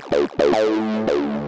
Bye.